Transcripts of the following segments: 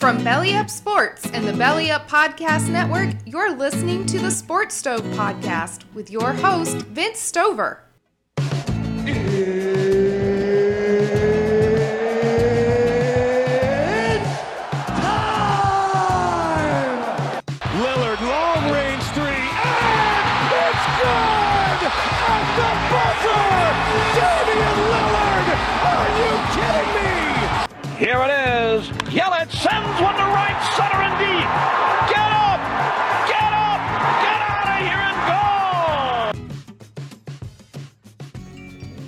From Belly Up Sports and the Belly Up Podcast Network, you're listening to the Sports Stove Podcast with your host, Vince Stover. Sends one to right center and deep. Get up! Get up! Get out of here and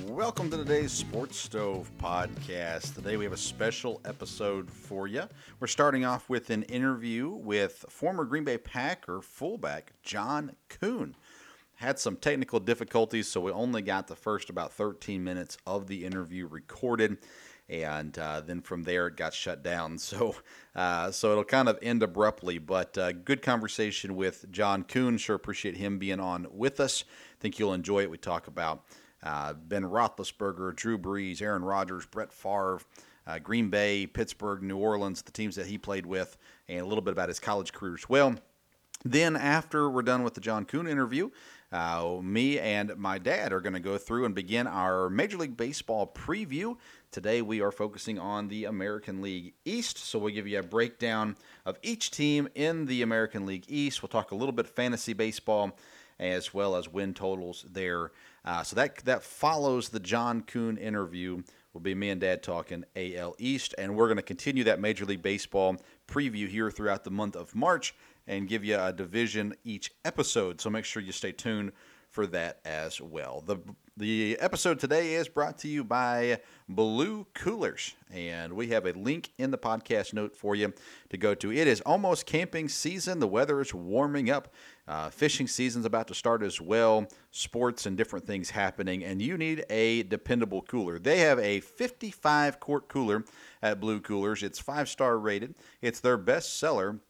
go! Welcome to today's Sports Stove podcast. Today we have a special episode for you. We're starting off with an interview with former Green Bay Packer fullback John Kuhn. Had some technical difficulties, so we only got the first about 13 minutes of the interview recorded, and uh, then from there it got shut down. So, uh, so it'll kind of end abruptly. But uh, good conversation with John Kuhn. Sure appreciate him being on with us. Think you'll enjoy it. We talk about uh, Ben Roethlisberger, Drew Brees, Aaron Rodgers, Brett Favre, uh, Green Bay, Pittsburgh, New Orleans, the teams that he played with, and a little bit about his college career as well. Then, after we're done with the John Kuhn interview, uh, me and my dad are going to go through and begin our Major League Baseball preview. Today, we are focusing on the American League East. So, we'll give you a breakdown of each team in the American League East. We'll talk a little bit fantasy baseball as well as win totals there. Uh, so, that, that follows the John Kuhn interview. Will be me and Dad talking AL East, and we're going to continue that Major League Baseball preview here throughout the month of March and give you a division each episode. So make sure you stay tuned for that as well. The the episode today is brought to you by Blue Coolers, and we have a link in the podcast note for you to go to. It is almost camping season. The weather is warming up. Uh, fishing season's about to start as well. Sports and different things happening, and you need a dependable cooler. They have a 55 quart cooler at Blue Coolers. It's five star rated. It's their best seller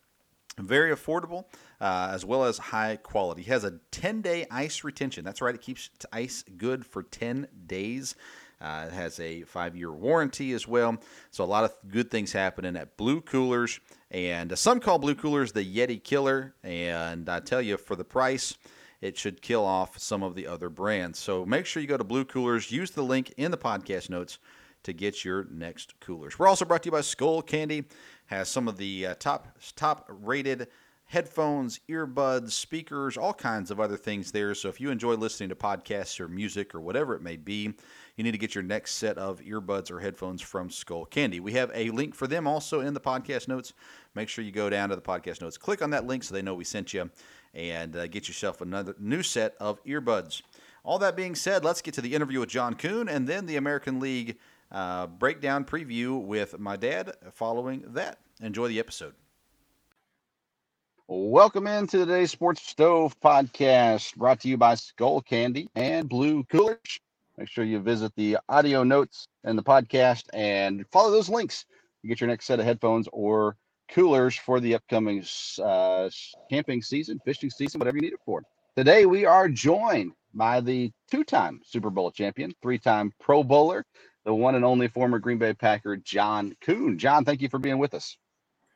very affordable uh, as well as high quality. It has a 10 day ice retention. That's right, it keeps ice good for 10 days. Uh, it has a five year warranty as well. So, a lot of good things happening at Blue Coolers. And some call Blue Coolers the Yeti Killer. And I tell you, for the price, it should kill off some of the other brands. So, make sure you go to Blue Coolers, use the link in the podcast notes to get your next coolers. We're also brought to you by Skull Candy has some of the uh, top top rated headphones, earbuds, speakers, all kinds of other things there. So if you enjoy listening to podcasts or music or whatever it may be, you need to get your next set of earbuds or headphones from Skull Candy. We have a link for them also in the podcast notes. Make sure you go down to the podcast notes, click on that link so they know we sent you, and uh, get yourself another new set of earbuds. All that being said, let's get to the interview with John Kuhn and then the American League uh, breakdown preview with my dad following that. Enjoy the episode. Welcome into today's Sports Stove podcast brought to you by Skull Candy and Blue Coolers. Make sure you visit the audio notes and the podcast and follow those links. You get your next set of headphones or coolers for the upcoming uh, camping season, fishing season, whatever you need it for. Today we are joined by the two-time Super Bowl champion, three-time Pro Bowler, the one and only former Green Bay Packer, John Kuhn. John, thank you for being with us.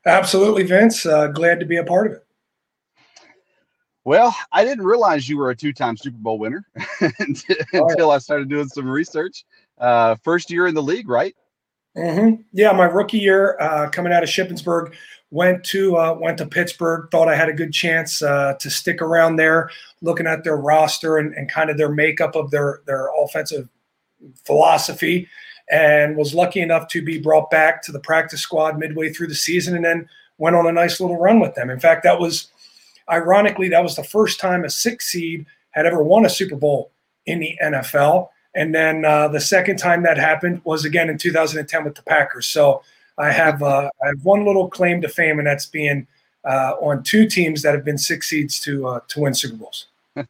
Absolutely, Vince. Uh, glad to be a part of it. Well, I didn't realize you were a two-time Super Bowl winner until I started doing some research. Uh, first year in the league, right? Mm-hmm. Yeah, my rookie year, uh, coming out of Shippensburg, went to uh, went to Pittsburgh. Thought I had a good chance uh, to stick around there. Looking at their roster and, and kind of their makeup of their their offensive philosophy, and was lucky enough to be brought back to the practice squad midway through the season, and then went on a nice little run with them. In fact, that was ironically that was the first time a six seed had ever won a Super Bowl in the NFL. And then uh, the second time that happened was again in 2010 with the Packers. So I have uh, I have one little claim to fame, and that's being uh, on two teams that have been six seeds to uh, to win Super Bowls.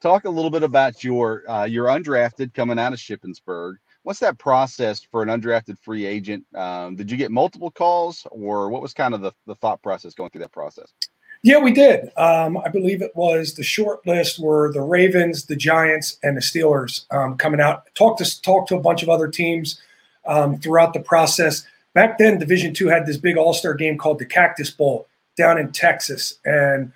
Talk a little bit about your uh, your undrafted coming out of Shippensburg. What's that process for an undrafted free agent? Um, did you get multiple calls, or what was kind of the, the thought process going through that process? Yeah, we did. Um, I believe it was the short list were the Ravens, the Giants, and the Steelers um, coming out. Talked to talked to a bunch of other teams um, throughout the process. Back then, Division Two had this big All Star game called the Cactus Bowl down in Texas, and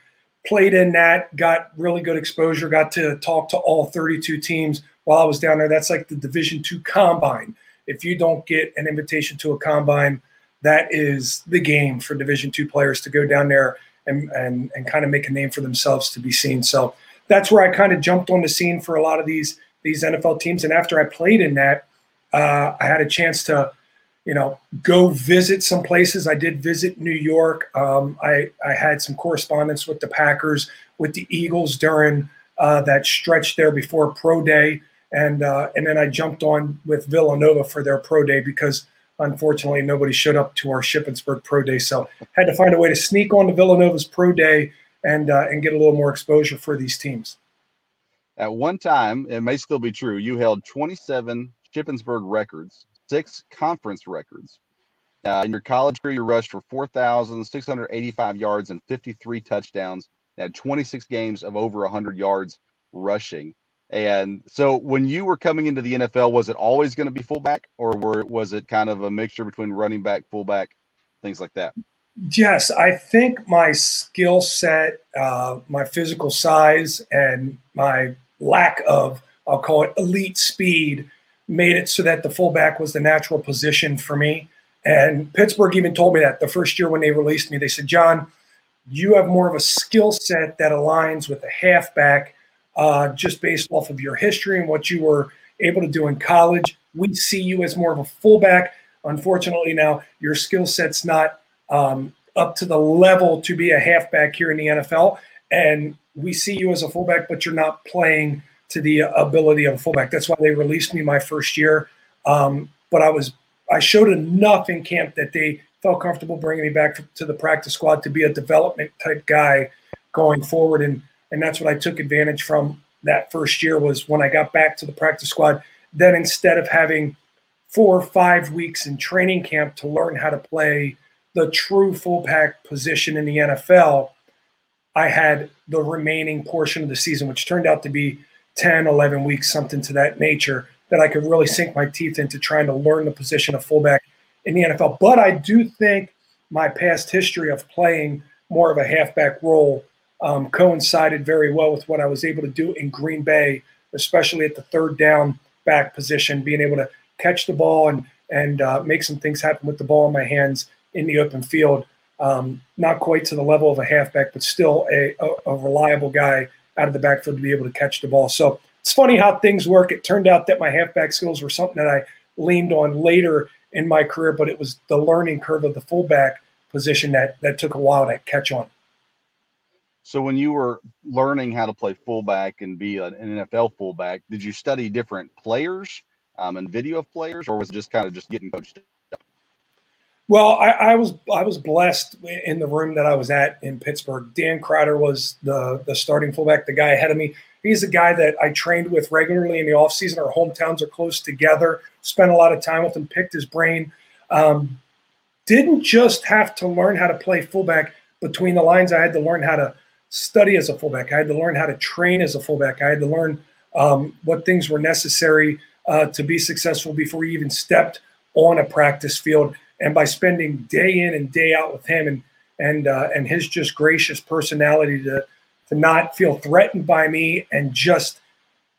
played in that. Got really good exposure. Got to talk to all 32 teams while I was down there. That's like the Division Two Combine. If you don't get an invitation to a combine, that is the game for Division Two players to go down there and, and, and kind of make a name for themselves to be seen. So that's where I kind of jumped on the scene for a lot of these these NFL teams. And after I played in that, uh, I had a chance to, you know, go visit some places. I did visit New York. Um, I I had some correspondence with the Packers, with the Eagles during uh, that stretch there before pro day, and uh, and then I jumped on with Villanova for their pro day because unfortunately nobody showed up to our Shippensburg pro day, so had to find a way to sneak on to Villanova's pro day and uh, and get a little more exposure for these teams. At one time, it may still be true. You held 27 Shippensburg records, six conference records. Uh, in your college career, you rushed for 4,685 yards and 53 touchdowns. You had 26 games of over 100 yards rushing. And so when you were coming into the NFL, was it always going to be fullback or were, was it kind of a mixture between running back, fullback, things like that? Yes, I think my skill set, uh, my physical size, and my lack of, I'll call it elite speed, made it so that the fullback was the natural position for me. And Pittsburgh even told me that the first year when they released me, they said, John, you have more of a skill set that aligns with a halfback uh, just based off of your history and what you were able to do in college. We see you as more of a fullback. Unfortunately, now your skill set's not um, up to the level to be a halfback here in the NFL. And we see you as a fullback, but you're not playing to the ability of a fullback. That's why they released me my first year. Um, but I was I showed enough in camp that they felt comfortable bringing me back to the practice squad to be a development type guy going forward. And and that's what I took advantage from that first year was when I got back to the practice squad. Then instead of having four or five weeks in training camp to learn how to play the true fullback position in the NFL, I had the remaining portion of the season, which turned out to be 10, 11 weeks, something to that nature, that I could really sink my teeth into trying to learn the position of fullback in the NFL. But I do think my past history of playing more of a halfback role um, coincided very well with what I was able to do in Green Bay, especially at the third down back position, being able to catch the ball and and uh, make some things happen with the ball in my hands in the open field. Um, not quite to the level of a halfback, but still a, a, a reliable guy out of the backfield to be able to catch the ball. So it's funny how things work. It turned out that my halfback skills were something that I leaned on later in my career, but it was the learning curve of the fullback position that that took a while to catch on. So when you were learning how to play fullback and be an NFL fullback, did you study different players um, and video of players, or was it just kind of just getting coached? Well, I, I, was I was blessed in the room that I was at in Pittsburgh. Dan Kreider was the the starting fullback, the guy ahead of me. He's a guy that I trained with regularly in the offseason. Our hometowns are close together. Spent a lot of time with him, picked his brain. Um, didn't just have to learn how to play fullback between the lines. I had to learn how to study as a fullback. I had to learn how to train as a fullback. I had to learn um, what things were necessary uh, to be successful before he even stepped on a practice field. And by spending day in and day out with him and and uh, and his just gracious personality to to not feel threatened by me and just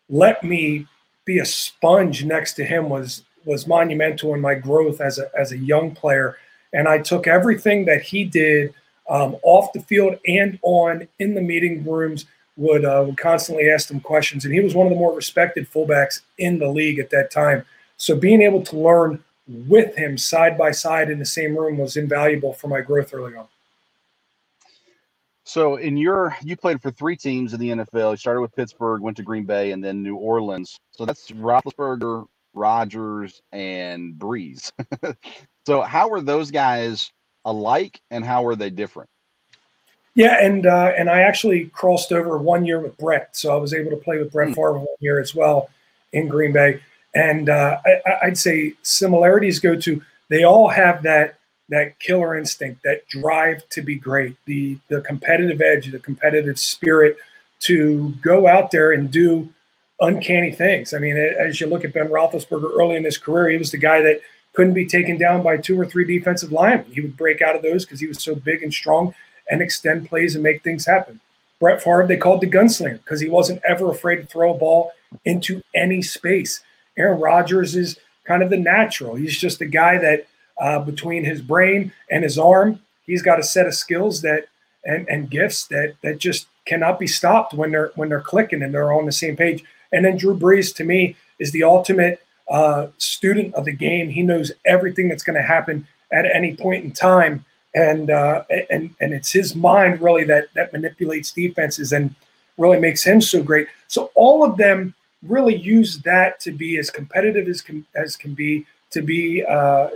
let me be a sponge next to him was was monumental in my growth as a as a young player. And I took everything that he did um, off the field and on in the meeting rooms would uh, would constantly ask them questions, and he was one of the more respected fullbacks in the league at that time. So being able to learn with him side by side in the same room was invaluable for my growth early on. So in your you played for three teams in the NFL. You started with Pittsburgh, went to Green Bay, and then New Orleans. So that's Roethlisberger, Rodgers, and Brees. so, how were those guys alike, and how are they different? Yeah, and uh, and I actually crossed over one year with Brett, so I was able to play with Brett mm. Favre one year as well in Green Bay. And uh, I, would say similarities go to they all have that that killer instinct, that drive to be great, the the competitive edge, the competitive spirit to go out there and do uncanny things. I mean, as you look at Ben Roethlisberger early in his career, he was the guy that couldn't be taken down by two or three defensive linemen. He would break out of those because he was so big and strong and extend plays and make things happen. Brett Favre, they called the gunslinger because he wasn't ever afraid to throw a ball into any space. Aaron Rodgers is kind of the natural. He's just a guy that uh, between his brain and his arm, he's got a set of skills that and, and gifts that that just cannot be stopped when they're when they're clicking and they're on the same page. And then Drew Brees to me is the ultimate uh, student of the game. He knows everything that's going to happen at any point in time and uh, and and it's his mind really that that manipulates defenses and really makes him so great. So all of them really use that to be as competitive as can as can be, to be uh,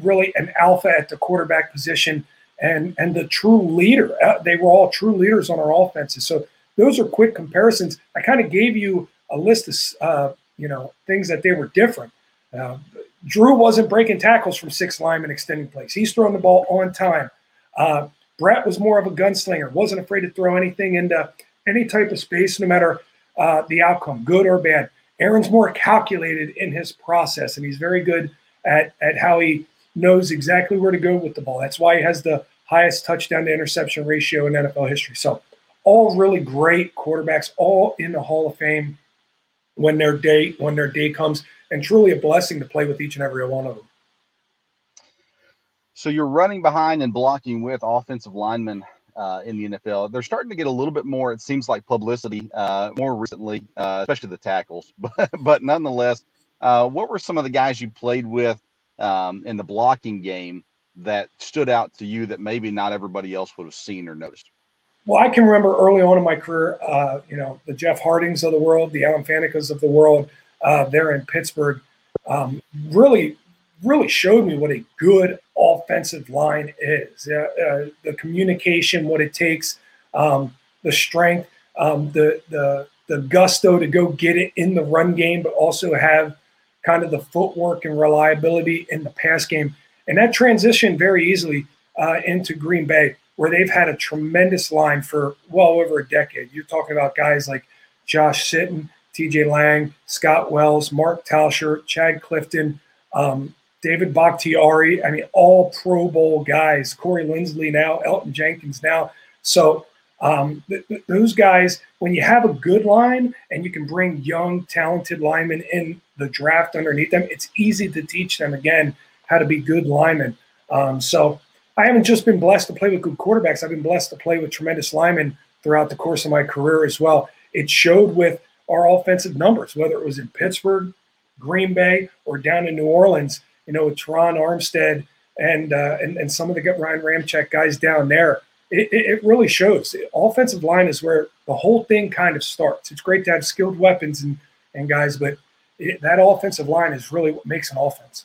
really an alpha at the quarterback position and and the true leader. Uh, they were all true leaders on our offenses. So those are quick comparisons. I kind of gave you a list of uh, you know things that they were different. Uh, Drew wasn't breaking tackles from six linemen extending plays. He's throwing the ball on time. Uh, Brett was more of a gunslinger, wasn't afraid to throw anything into any type of space, no matter uh, the outcome, good or bad. Aaron's more calculated in his process, and he's very good at, at how he knows exactly where to go with the ball. That's why he has the highest touchdown to interception ratio in NFL history. So, all really great quarterbacks, all in the Hall of Fame when their day when their day comes and truly a blessing to play with each and every one of them. So you're running behind and blocking with offensive linemen uh, in the NFL. They're starting to get a little bit more, it seems like, publicity uh, more recently, uh, especially the tackles. But, but nonetheless, uh, what were some of the guys you played with um, in the blocking game that stood out to you that maybe not everybody else would have seen or noticed? Well, I can remember early on in my career, uh, you know, the Jeff Hartings of the world, the Alan Fanecas of the world, uh, there in Pittsburgh um, really, really showed me what a good offensive line is. Uh, the communication, what it takes, um, the strength, um, the the the gusto to go get it in the run game, but also have kind of the footwork and reliability in the pass game. And that transitioned very easily uh, into Green Bay, where they've had a tremendous line for well over a decade. You're talking about guys like Josh Sitton, TJ Lang, Scott Wells, Mark Tauscher, Chad Clifton, um, David Bakhtiari. I mean, all Pro Bowl guys. Corey Linsley now, Elgton Jenkins now. So um, th- th- those guys, when you have a good line and you can bring young, talented linemen in the draft underneath them, it's easy to teach them again how to be good linemen. Um, so I haven't just been blessed to play with good quarterbacks. I've been blessed to play with tremendous linemen throughout the course of my career as well. It showed with our offensive numbers, whether it was in Pittsburgh, Green Bay, or down in New Orleans. You know, with Terron Armstead and uh, and and some of the Ryan Ramczyk guys down there. It, it, really shows. Offensive line is where the whole thing kind of starts. It's great to have skilled weapons and and guys, but it, that offensive line is really what makes an offense.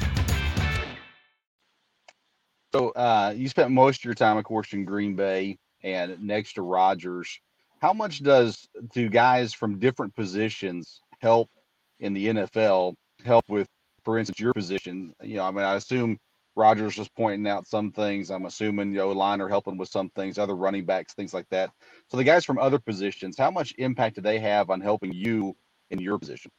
So uh, you spent most of your time, of course, in Green Bay and next to Rodgers how much does do guys from different positions help in the NFL help with for instance, your position, you know, I mean, I assume Rodgers was pointing out some things. I'm assuming you know line are helping with some things, other running backs, things like that. So the guys from other positions, how much impact do they have on helping you in your position?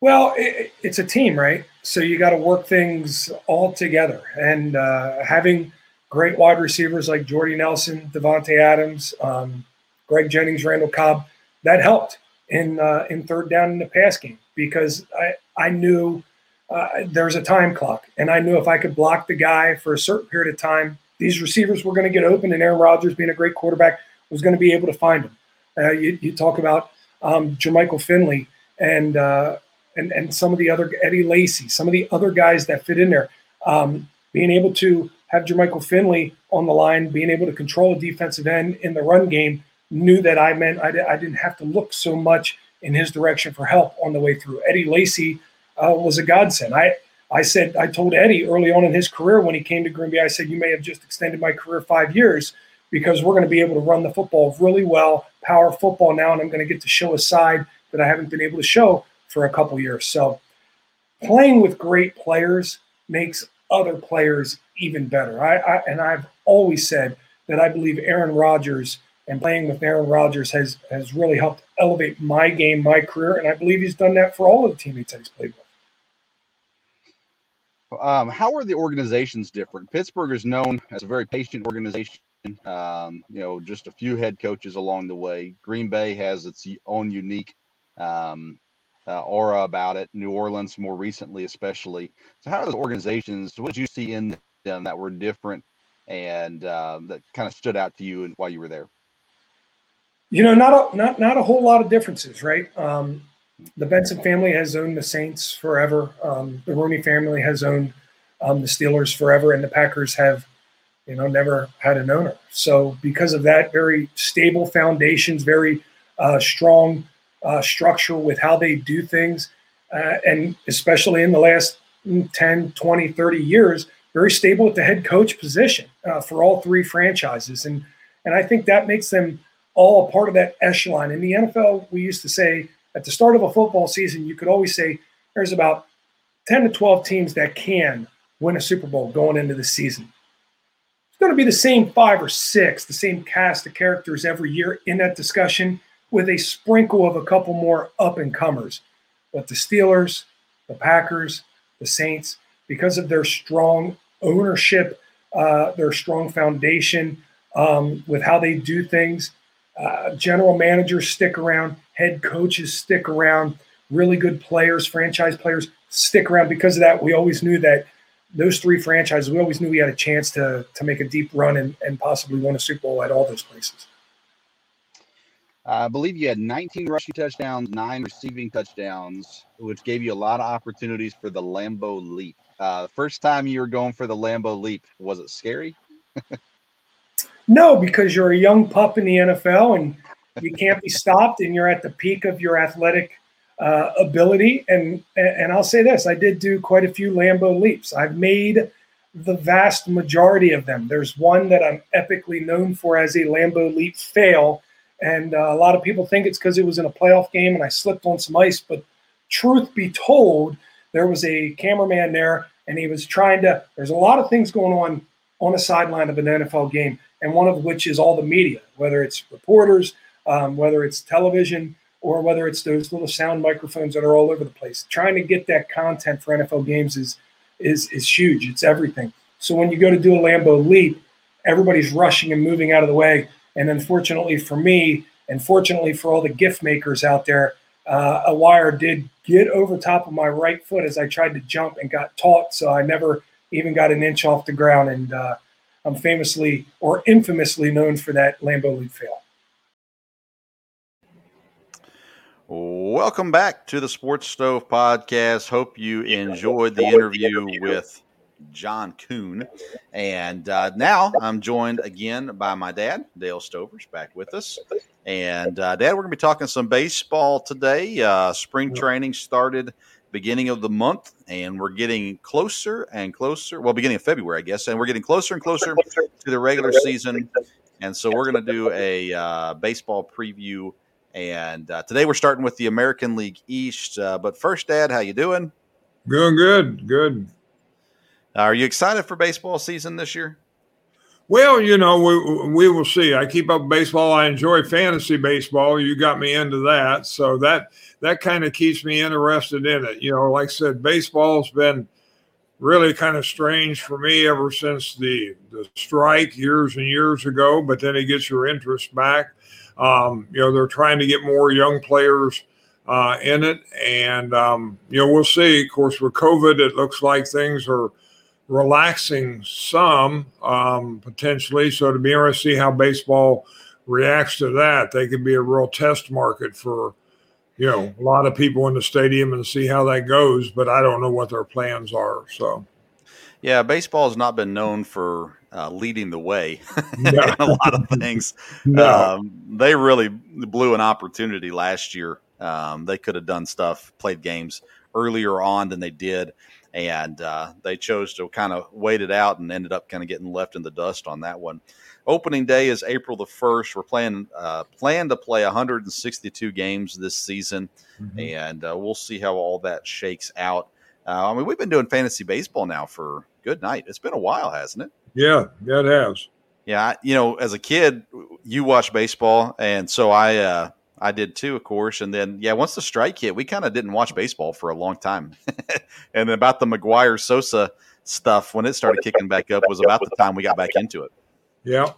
Well, it, it's a team, right? So you got to work things all together, and uh, having great wide receivers like Jordy Nelson, Davante Adams, um, Greg Jennings, Randall Cobb, that helped in uh, in third down in the pass game because I I knew uh, there's a time clock, and I knew if I could block the guy for a certain period of time, these receivers were going to get open, and Aaron Rodgers, being a great quarterback, was going to be able to find them. Uh, you, you, talk about um, Jermichael Finley and uh, and and some of the other Eddie Lacy, some of the other guys that fit in there, um, being able to have Jermichael Finley on the line, being able to control a defensive end in the run game, knew that I meant I, I didn't have to look so much in his direction for help on the way through. Eddie Lacy uh, was a godsend. I I said I told Eddie early on in his career when he came to Green Bay, I said you may have just extended my career five years because we're going to be able to run the football really well, power football now, and I'm going to get to show a side that I haven't been able to show for a couple years. So playing with great players makes other players even better. I, I and I've always said that I believe Aaron Rodgers and playing with Aaron Rodgers has has really helped elevate my game, my career, and I believe he's done that for all of the teammates that he's played with. Um, how are the organizations different? Pittsburgh is known as a very patient organization. Um, you know, just a few head coaches along the way. Green Bay has its own unique um, uh, aura about it. New Orleans, more recently, especially. So, how are those organizations? What did you see in them that were different and uh, that kind of stood out to you and while you were there? You know, not a, not not a whole lot of differences, right? Um, the Benson family has owned the Saints forever. Um, the Rooney family has owned um, the Steelers forever, and the Packers have, you know, never had an owner. So because of that, very stable foundations, very uh, strong uh, structure with how they do things, uh, and especially in the last 10, 20, 30 years, very stable at the head coach position uh, for all three franchises, and and I think that makes them all a part of that echelon. In the NFL, we used to say at the start of a football season, you could always say there's about 10 to 12 teams that can win a Super Bowl going into the season. It's going to be the same five or six, the same cast of characters every year in that discussion with a sprinkle of a couple more up and comers. But the Steelers, the Packers, the Saints, because of their strong ownership, uh, their strong foundation um, with how they do things, uh, general managers stick around, head coaches stick around, really good players, franchise players stick around. Because of that, we always knew that those three franchises, we always knew we had a chance to to make a deep run and, and possibly win a Super Bowl at all those places. I believe you had 19 rushing touchdowns, nine receiving touchdowns, which gave you a lot of opportunities for the Lambeau Leap. Uh, first time you were going for the Lambeau Leap, was it scary? No, because you're a young pup in the NFL and you can't be stopped, and you're at the peak of your athletic uh, ability. And and I'll say this: I did do quite a few Lambeau leaps. I've made the vast majority of them. There's one that I'm epically known for as a Lambeau leap fail, and uh, a lot of people think it's because it was in a playoff game and I slipped on some ice. But truth be told, there was a cameraman there, and he was trying to. There's a lot of things going on on a sideline of an NFL game and one of which is all the media, whether it's reporters, um, whether it's television, or whether it's those little sound microphones that are all over the place. Trying to get that content for NFL games is is is huge. It's everything. So when you go to do a Lambeau leap, everybody's rushing and moving out of the way. And unfortunately for me, and fortunately for all the gift makers out there, uh, a wire did get over top of my right foot as I tried to jump and got taut. So I never even got an inch off the ground. And uh, I'm famously or infamously known for that Lambeau leap fail. Welcome back to the Sports Stove podcast. Hope you enjoyed the interview with John Kuhn. And uh, now I'm joined again by my dad, Dale Stovers, back with us. And uh, Dad, we're going to be talking some baseball today. Uh, spring training started beginning of the month, and we're getting closer and closer. Well, beginning of February, I guess, and we're getting closer and closer to the regular season. And so we're going to do a uh, baseball preview. And uh, today we're starting with the American League East. Uh, but first, Dad, how you doing? Good, good, good, good. Are you excited for baseball season this year? Well, you know, we we will see. I keep up baseball. I enjoy fantasy baseball. You got me into that, so that that kind of keeps me interested in it. You know, like I said, baseball's been really kind of strange for me ever since the the strike years and years ago. But then it gets your interest back. Um, you know, they're trying to get more young players uh, in it, and um, you know, we'll see. Of course, with COVID, it looks like things are relaxing some um, potentially. So to be interested to see how baseball reacts to that, they could be a real test market for you know a lot of people in the stadium and see how that goes. But I don't know what their plans are. So. Yeah, baseball has not been known for uh, leading the way in a lot of things. No. Um, they really blew an opportunity last year. Um, they could have done stuff, played games earlier on than they did and uh, they chose to kind of wait it out and ended up kind of getting left in the dust on that one. Opening day is April the first. We're playing uh, plan to play 162 games this season, mm-hmm. and uh, we'll see how all that shakes out. Uh, I mean, we've been doing fantasy baseball now for good night. It's been a while, hasn't it? Yeah, yeah, it has. Yeah, you know, as a kid, you watch baseball, and so I uh, I did too, of course. And then, yeah, once the strike hit, we kind of didn't watch baseball for a long time. and about the McGwire Sosa stuff, when it started kicking back up, was about the time we got back into it. Yeah.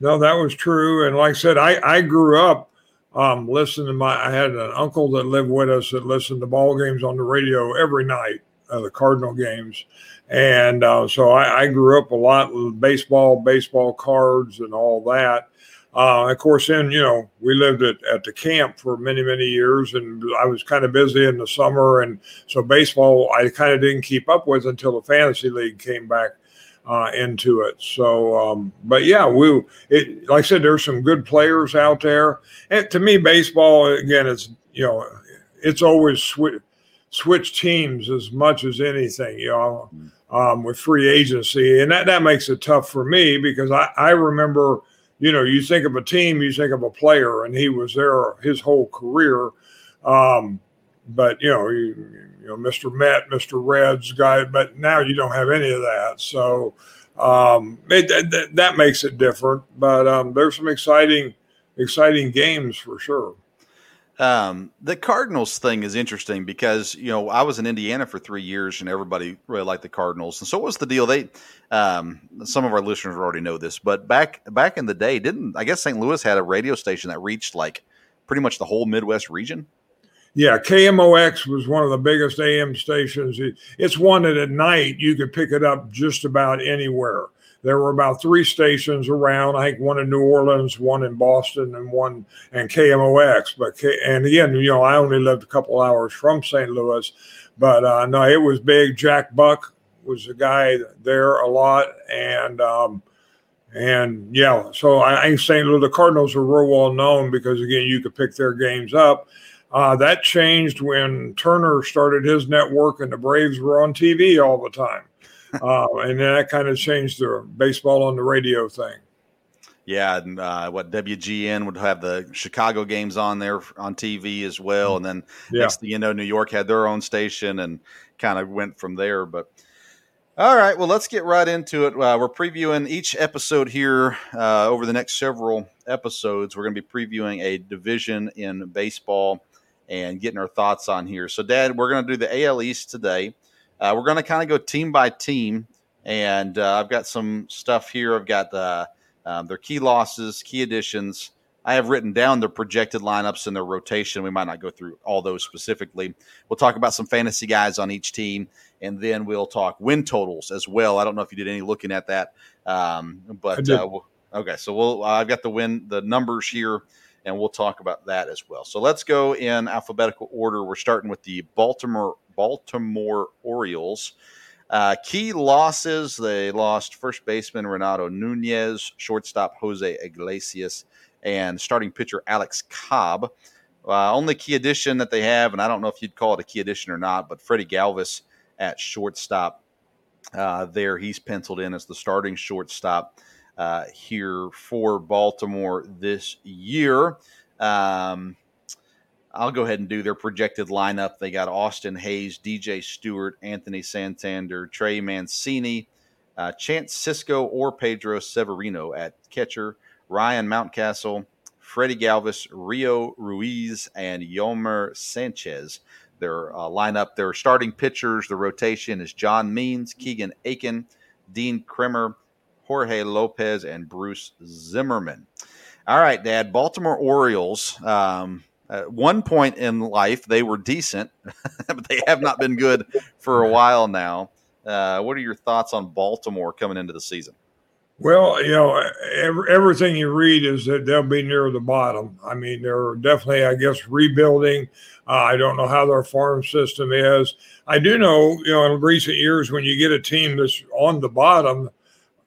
No, that was true. And like I said, I, I grew up um, listening to my, I had an uncle that lived with us that listened to ball games on the radio every night, uh, the Cardinal games. And uh, so I, I grew up a lot with baseball, baseball cards, and all that. Uh, of course, then, you know, we lived at, at the camp for many, many years, and I was kind of busy in the summer. And so baseball, I kind of didn't keep up with until the fantasy league came back uh, into it. So, um, but yeah, we, it, like I said, there's some good players out there. And to me, baseball, again, it's, you know, it's always switch, switch teams as much as anything, you know, um, with free agency. And that, that makes it tough for me because I, I remember – you know, you think of a team, you think of a player, and he was there his whole career. Um, but you know, you, you, know, Mr. Met, Mr. Reds guy, but now you don't have any of that. So um, it, that, that makes it different. But um, there's some exciting, exciting games for sure. Um, the Cardinals thing is interesting because you know I was in Indiana for three years and everybody really liked the Cardinals, and so what was the deal? They, um, some of our listeners already know this, but back back in the day, didn't I guess St. Louis had a radio station that reached like pretty much the whole Midwest region? Yeah, KMOX was one of the biggest AM stations. It's one that at night you could pick it up just about anywhere there were about three stations around. I think one in New Orleans, one in Boston, and one and KMOX. But K, and again, you know, I only lived a couple hours from St. Louis, but uh, no, it was big. Jack Buck was the guy there a lot, and um, and yeah, so I, think St. Louis, the Cardinals are real well known because again, you could pick their games up. Uh, that changed when Turner started his network and the Braves were on TV all the time uh, and then that kind of changed the baseball on the radio thing. Yeah, and uh, what WGN would have the Chicago games on there on TV as well, and then yeah. next thing you know, New York had their own station and kind of went from there. But all right, well, let's get right into it. Uh, we're previewing each episode here uh, over the next several episodes. We're going to be previewing a division in baseball and getting our thoughts on here. So, Dad, we're going to do the AL East today. Uh, we're going to kind of go team by team, and uh, I've got some stuff here. I've got the um, their key losses, key additions. I have written down their projected lineups and their rotation. We might not go through all those specifically. We'll talk about some fantasy guys on each team, and then we'll talk win totals as well. I don't know if you did any looking at that, um, but uh, we'll, okay. So we'll. I've got the win the numbers here, and we'll talk about that as well. So let's go in alphabetical order. We're starting with the Baltimore Baltimore Orioles. Uh, key losses they lost first baseman Renato Nunez, shortstop Jose Iglesias, and starting pitcher Alex Cobb. Uh, only key addition that they have, and I don't know if you'd call it a key addition or not, but Freddie Galvis at shortstop uh, there. He's penciled in as the starting shortstop uh, here for Baltimore this year. Um, I'll go ahead and do their projected lineup. They got Austin Hays, DJ Stewart, Anthony Santander, Trey Mancini, uh, Chance Sisco, or Pedro Severino at catcher, Ryan Mountcastle, Freddie Galvis, Rio Ruiz, and Yolmer Sanchez. Their uh, lineup, their starting pitchers, the rotation is John Means, Keegan Akin, Dean Kremer, Jorge Lopez, and Bruce Zimmermann. All right, Dad. Baltimore Orioles. Um, at one point in life, they were decent, but they have not been good for a while now. Uh, what are your thoughts on Baltimore coming into the season? Well, you know, every, everything you read is that they'll be near the bottom. I mean, they're definitely, I guess, rebuilding. Uh, I don't know how their farm system is. I do know, you know, in recent years, when you get a team that's on the bottom,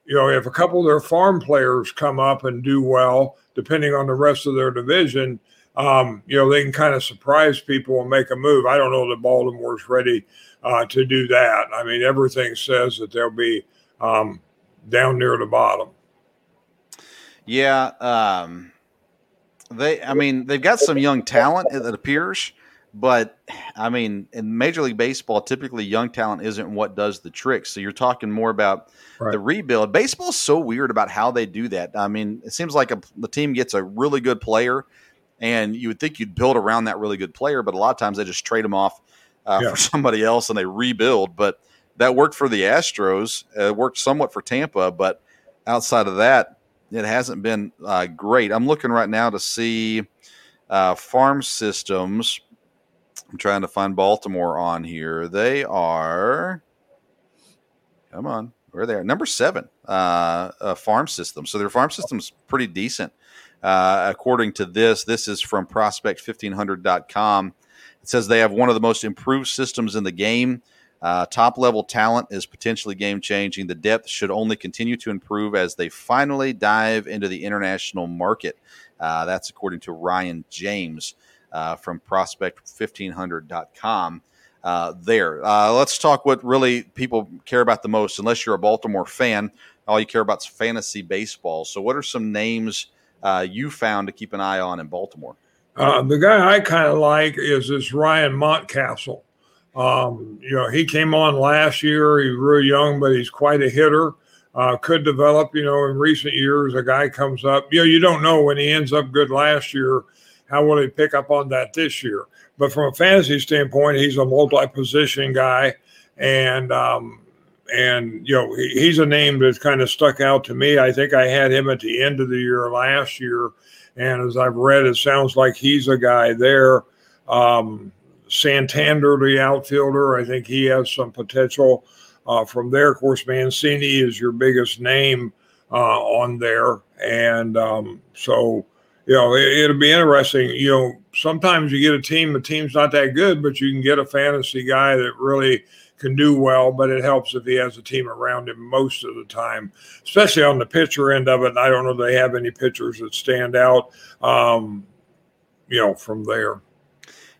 you know, if a couple of their farm players come up and do well, depending on the rest of their division, um, you know, they can kind of surprise people and make a move. I don't know that Baltimore's ready uh, to do that. I mean, everything says that they'll be um, down near the bottom. Yeah, um, they. I mean, they've got some young talent. It appears, but I mean, in Major League Baseball, typically young talent isn't what does the trick. So you're talking more about right. the rebuild. Baseball is so weird about how they do that. I mean, it seems like a, the team gets a really good player, and you would think you'd build around that really good player, but a lot of times they just trade them off uh, yeah. for somebody else and they rebuild. But that worked for the Astros. Uh, it worked somewhat for Tampa, but outside of that, it hasn't been uh, great. I'm looking right now to see uh, farm systems. I'm trying to find Baltimore on here. They are, come on, where they are number seven uh, farm system. So their farm system's pretty decent. Uh, according to this, this is from prospect1500.com. It says they have one of the most improved systems in the game. Uh, top level talent is potentially game changing. The depth should only continue to improve as they finally dive into the international market. Uh, that's according to Ryan James uh, from prospect1500.com. Uh, there. Uh, let's talk what really people care about the most. Unless you're a Baltimore fan, all you care about is fantasy baseball. So, what are some names uh, you found to keep an eye on in Baltimore? the guy I kind of like is this Ryan Mountcastle. Um, you know, he came on last year. He's really young, but he's quite a hitter. Uh, could develop, you know, in recent years. A guy comes up, you know, you don't know when he ends up good last year, how will he pick up on that this year? But from a fantasy standpoint, he's a multi-position guy, and um, and you know, he, he's a name that's kind of stuck out to me. I think I had him at the end of the year last year, and as I've read, it sounds like he's a guy there. Um, Santander, the outfielder. I think he has some potential. Uh, from there, of course, Mancini is your biggest name uh, on there, and um, so you know it, will be interesting. You know, sometimes you get a team, the team's not that good, but you can get a fantasy guy that really can do well. But it helps if he has a team around him most of the time, especially on the pitcher end of it. And I don't know if they have any pitchers that stand out. Um, you know, from there.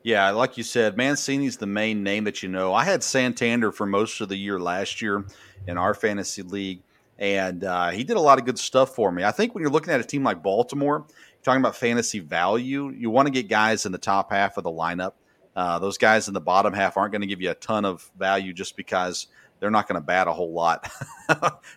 Yeah, like you said, Mancini's the main name that you know. I had Santander for most of the year last year in our fantasy league, and uh, he did a lot of good stuff for me. I think when you're looking at a team like Baltimore, talking about fantasy value, you want to get guys in the top half of the lineup. Uh, those guys in the bottom half aren't going to give you a ton of value just because they're not going to bat a whole lot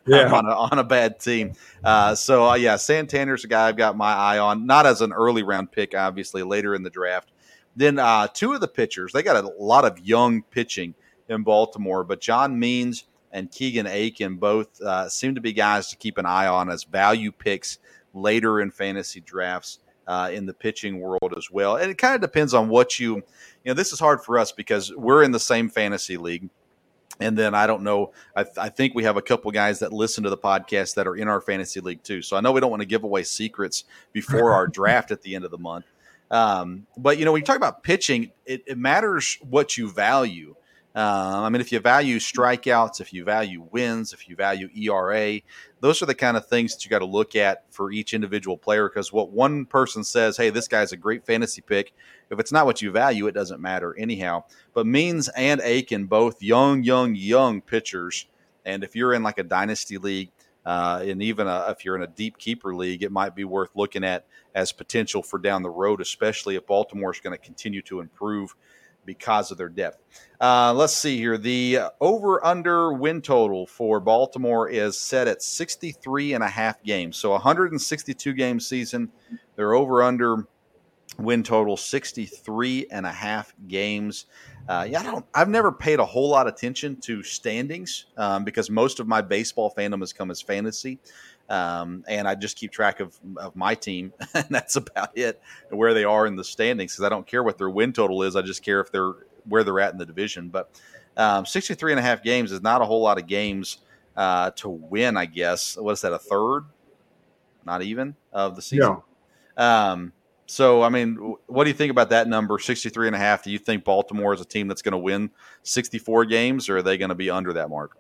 yeah. on, a, on, a, bad team. Uh, so, uh, yeah, Santander's a guy I've got my eye on, not as an early round pick, obviously, later in the draft. Then uh, two of the pitchers, they got a lot of young pitching in Baltimore, but John Means and Keegan Akin both uh, seem to be guys to keep an eye on as value picks later in fantasy drafts uh, in the pitching world as well. And it kind of depends on what you, you know, this is hard for us because we're in the same fantasy league. And then I don't know. I, th- I, think we have a couple guys that listen to the podcast that are in our fantasy league too. So I know we don't want to give away secrets before our draft at the end of the month. Um, but you know, when you talk about pitching, it, it matters what you value. Uh, I mean, if you value strikeouts, if you value wins, if you value ERA, those are the kind of things that you got to look at for each individual player. Because what one person says, hey, this guy's a great fantasy pick, if it's not what you value, it doesn't matter anyhow. But Means and Akin, both young, young, young pitchers. And if you're in like a dynasty league, Uh, and even a, if you're in a deep keeper league, it might be worth looking at as potential for down the road, especially if Baltimore is going to continue to improve because of their depth. Uh, let's see here. The over under win total for Baltimore is set at 63 and a half games. So 162 game season. They're over under win total 63 and a half games. Uh, yeah, I don't. I've never paid a whole lot of attention to standings um, because most of my baseball fandom has come as fantasy, um, and I just keep track of, of my team, and that's about it. Where they are in the standings, because I don't care what their win total is. I just care if they're where they're at in the division. But um, 63 and a half games is not a whole lot of games uh, to win. I guess what is that? A third? Not even of the season. Yeah. Um, so, I mean, what do you think about that number, 63 and a half? Do you think Baltimore is a team that's going to win 64 games, or are they going to be under that mark?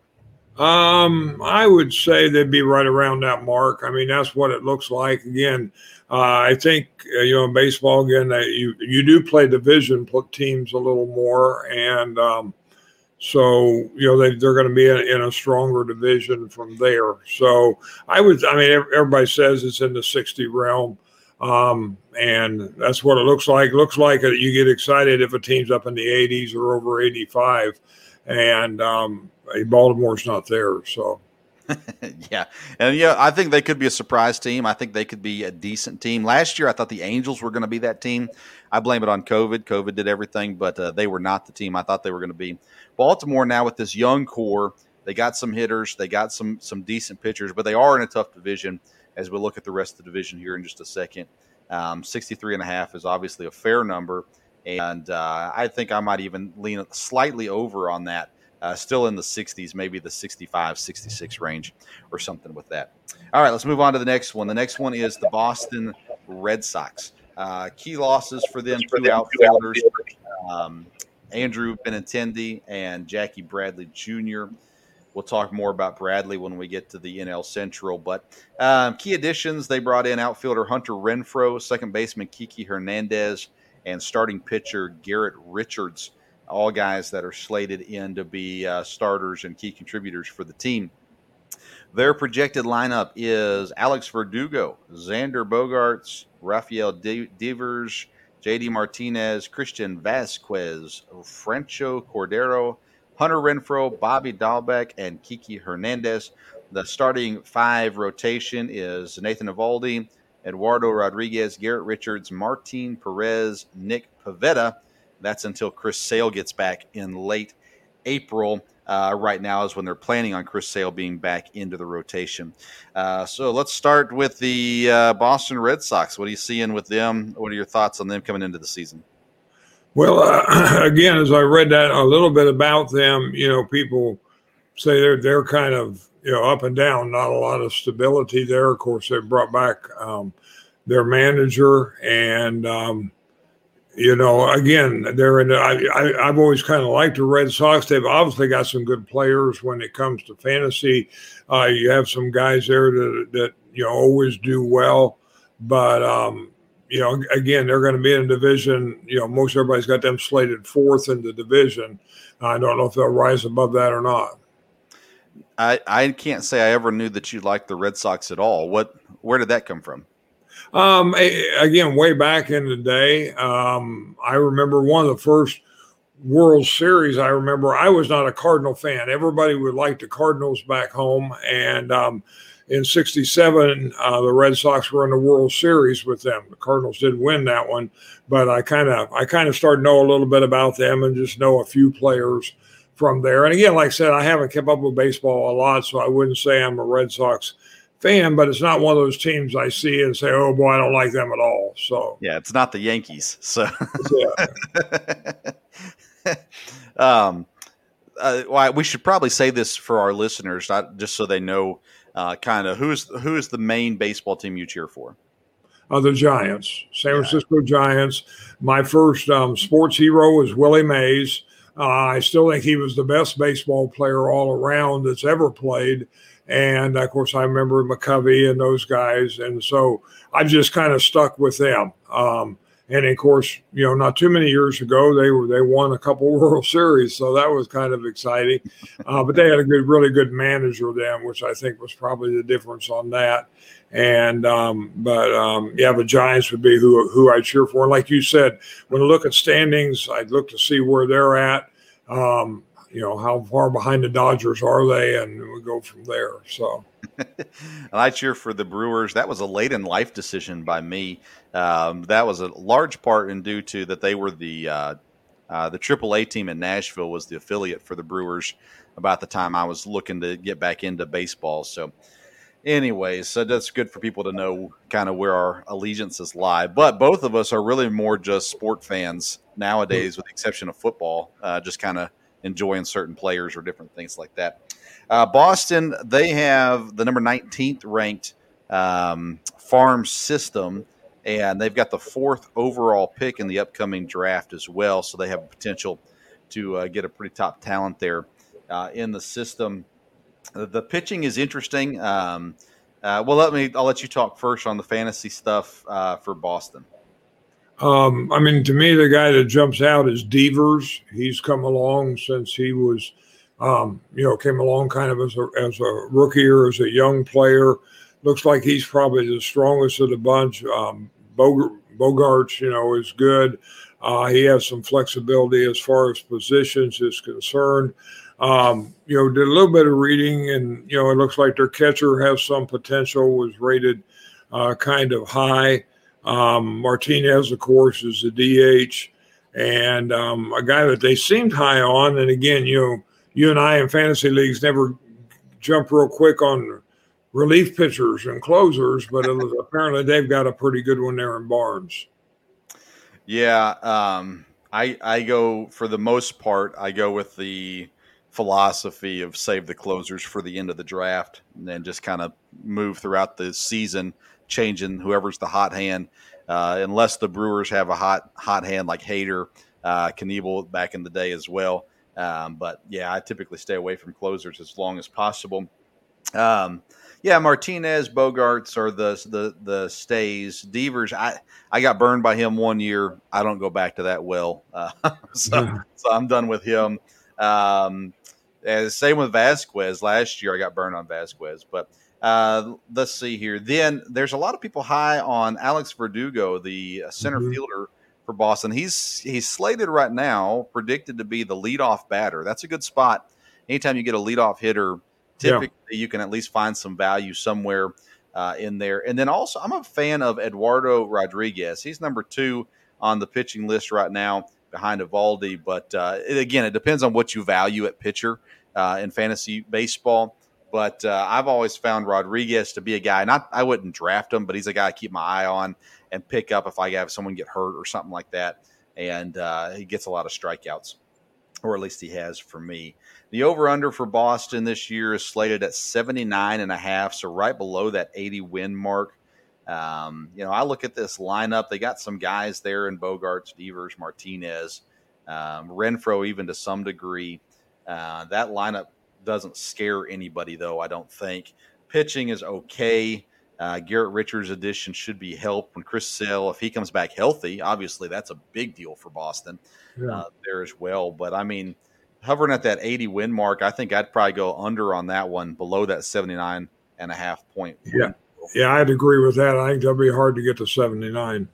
Um, I would say they'd be right around that mark. I mean, that's what it looks like. Again, uh, I think uh, you know in baseball again that you you do play division teams a little more, and um, so you know they they're going to be in, in, a stronger division from there. So I would, I mean, everybody says it's in the 60 realm. Um, and that's what it looks like. Looks like you get excited if a team's up in the 80s or over 85, and um, Baltimore's not there. So, yeah, and yeah, I think they could be a surprise team. I think they could be a decent team. Last year, I thought the Angels were going to be that team. I blame it on COVID. COVID did everything, but uh, they were not the team I thought they were going to be. Baltimore now with this young core, they got some hitters, they got some some decent pitchers, but they are in a tough division as we look at the rest of the division here in just a second. Um, 63 and a half is obviously a fair number. And uh, I think I might even lean slightly over on that. Uh, still in the 60s, maybe the 65, 66 range or something with that. All right, let's move on to the next one. The next one is the Boston Red Sox. Uh, key losses for them, two outfielders, um, Andrew Benintendi and Jackie Bradley Jr. We'll talk more about Bradley when we get to the NL Central. But um, key additions they brought in outfielder Hunter Renfroe, second baseman Kiki Hernandez, and starting pitcher Garrett Richards. All guys that are slated in to be uh, starters and key contributors for the team. Their projected lineup is Alex Verdugo, Xander Bogaerts, Rafael Devers, JD Martinez, Christian Vazquez, Franchy Cordero, Hunter Renfroe, Bobby Dalbec, and Kiki Hernandez. The starting five rotation is Nathan Eovaldi, Eduardo Rodriguez, Garrett Richards, Martin Perez, Nick Pivetta. That's until Chris Sale gets back in late April. Uh, right now is when they're planning on Chris Sale being back into the rotation. Uh, so let's start with the uh, Boston Red Sox. What are you seeing with them? What are your thoughts on them coming into the season? Well, uh, again, as I read that a little bit about them, you know, people say they're they're kind of you know up and down, not a lot of stability there. Of course, they brought back um, their manager, and um, you know, again, they're in. I, I have always kind of liked the Red Sox. They've obviously got some good players when it comes to fantasy. Uh, you have some guys there that that you know always do well, but um, you know, again, they're going to be in a division. You know, most everybody's got them slated fourth in the division. I don't know if they'll rise above that or not. I I can't say I ever knew that you liked the Red Sox at all. What where did that come from? Um, again, way back in the day, um, I remember one of the first World Series. I remember I was not a Cardinal fan. Everybody would like the Cardinals back home, and um, in 67 uh, the red sox were in the world series with them the cardinals didn't win that one but i kind of i kind of started to know a little bit about them and just know a few players from there and again like i said i haven't kept up with baseball a lot so i wouldn't say i'm a red sox fan but it's not one of those teams i see and say oh boy i don't like them at all so yeah it's not the yankees so um uh, well, we should probably say this for our listeners, not just so they know uh, kind of who's who is the main baseball team you cheer for? Uh, the Giants, San Francisco Giants. My first um, sports hero was Willie Mays. Uh, I still think he was the best baseball player all around that's ever played. And of course, I remember McCovey and those guys. And so I've just kind of stuck with them. Um, And of course, you know, not too many years ago, they were they won a couple World Series, so that was kind of exciting. Uh, but they had a good, really good manager then, which I think was probably the difference on that. And um, but um, yeah, the Giants would be who who I cheer for. And like you said, when I look at standings, I'd look to see where they're at. Um, you know, how far behind the Dodgers are they, and we go from there. So. I cheer for the Brewers. That was a late in life decision by me. Um, that was a large part in due to that they were the uh, uh, the AAA team in Nashville was the affiliate for the Brewers about the time I was looking to get back into baseball. So, anyways, so that's good for people to know kind of where our allegiances lie. But both of us are really more just sport fans nowadays, with the exception of football. Uh, just kind of enjoying certain players or different things like that. Uh, Boston, they have the number 19th ranked um, farm system, and they've got the fourth overall pick in the upcoming draft as well. So they have potential to uh, get a pretty top talent there uh, in the system. The pitching is interesting. Um, uh, well, let me. I'll let you talk first on the fantasy stuff uh, for Boston. Um, I mean, to me, the guy that jumps out is Devers. He's come along since he was um, you know, came along kind of as a, as a rookie or as a young player. Looks like he's probably the strongest of the bunch. Um, Bogaerts, you know, is good. Uh, he has some flexibility as far as positions is concerned. Um, you know, did a little bit of reading, and you know, it looks like their catcher has some potential. Was rated uh, kind of high. Um, Martinez, of course, is the DH, and um, a guy that they seemed high on. And again, you know, you and I in fantasy leagues never jump real quick on relief pitchers and closers, but apparently they've got a pretty good one there in Barnes. Yeah, um, I I go for the most part. I go with the philosophy of save the closers for the end of the draft, and then just kind of move throughout the season, changing whoever's the hot hand. Uh, unless the Brewers have a hot hot hand like Hader, uh, Knebel back in the day as well. Um, but yeah, I typically stay away from closers as long as possible. Um, yeah, Martinez, Bogaerts are the the the stays. Devers, I I got burned by him one year. I don't go back to that well, uh, so, so I'm done with him. Um, and same with Vazquez. Last year, I got burned on Vazquez, but uh, let's see here. Then there's a lot of people high on Alex Verdugo, the center mm-hmm. fielder for Boston. He's he's slated right now, predicted to be the leadoff batter. That's a good spot. Anytime you get a leadoff hitter, typically yeah. you can at least find some value somewhere uh, in there. And then also, I'm a fan of Eduardo Rodriguez. He's number two on the pitching list right now behind Eovaldi. But uh, it, again, it depends on what you value at pitcher uh, in fantasy baseball. But uh, I've always found Rodriguez to be a guy. Not I wouldn't draft him, but he's a guy I keep my eye on and pick up if I have someone get hurt or something like that. And uh, he gets a lot of strikeouts, or at least he has for me. The over under for Boston this year is slated at 79 and a half, so right below that 80 win mark. Um, you know, I look at this lineup. They got some guys there in Bogaerts, Devers, Martinez, um, Renfroe, even to some degree. Uh, that lineup doesn't scare anybody, though, I don't think. Pitching is okay. Uh, Garrett Richards' addition should be help when Chris Sale, if he comes back healthy, obviously that's a big deal for Boston yeah. uh, there as well. But I mean, hovering at that 80 win mark, I think I'd probably go under on that one, below that 79 and a half point. Yeah. Yeah, I'd agree with that. I think that'll be hard to get to 79.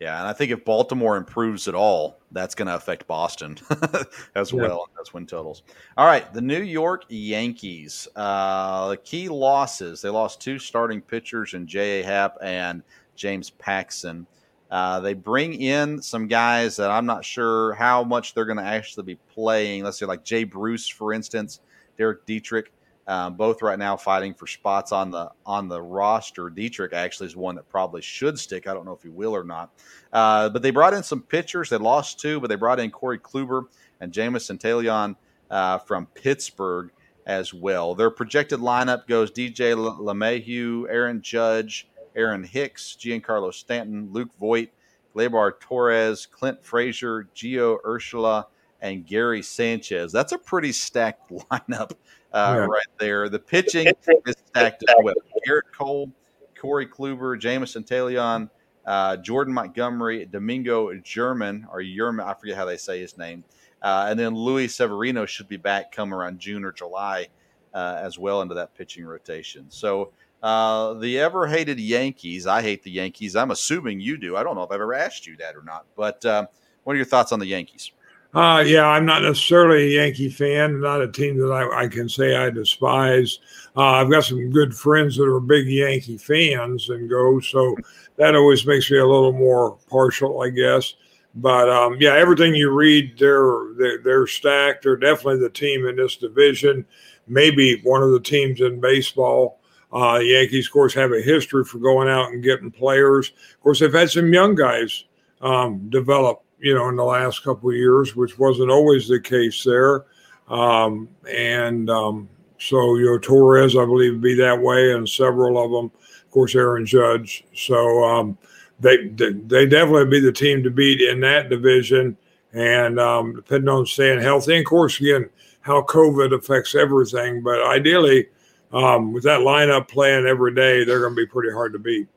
Yeah, and I think if Baltimore improves at all, that's going to affect Boston as yeah. well. That's win totals. All right, the New York Yankees. Uh, key losses. They lost two starting pitchers in J.A. Happ and James Paxton. Uh, they bring in some guys that I'm not sure how much they're going to actually be playing. Let's say like Jay Bruce, for instance, Derek Dietrich. Um, both right now fighting for spots on the on the roster. Dietrich actually is one that probably should stick. I don't know if he will or not. Uh, but they brought in some pitchers. They lost two, but they brought in Corey Kluber and Jameson Taillon uh, from Pittsburgh as well. Their projected lineup goes DJ LeMahieu, Aaron Judge, Aaron Hicks, Giancarlo Stanton, Luke Voit, Gleyber Torres, Clint Frazier, Gio Urshela, and Gary Sanchez. That's a pretty stacked lineup uh, yeah. right there. The pitching is stacked as well. Gerrit Cole, Corey Kluber, Jameson Taillon, uh, Jordan Montgomery, Domingo German, or Yerman, I forget how they say his name. Uh, and then Luis Severino should be back come around June or July uh, as well into that pitching rotation. So uh, the ever hated Yankees, I hate the Yankees. I'm assuming you do. I don't know if I've ever asked you that or not. But uh, what are your thoughts on the Yankees? Uh, yeah, I'm not necessarily a Yankee fan, not a team that I, I can say I despise. Uh, I've got some good friends that are big Yankee fans and go, so that always makes me a little more partial, I guess. But um, yeah, everything you read, they're, they're they're stacked. They're definitely the team in this division, maybe one of the teams in baseball. Uh, the Yankees, of course, have a history for going out and getting players. Of course, they've had some young guys um, develop you know, in the last couple of years, which wasn't always the case there. Um, and um, so, you know, Torres, I believe, would be that way, and several of them, of course, Aaron Judge. So um, they, they definitely be the team to beat in that division. And um, depending on staying healthy, and of course, again, how COVID affects everything. But ideally, um, with that lineup playing every day, they're going to be pretty hard to beat.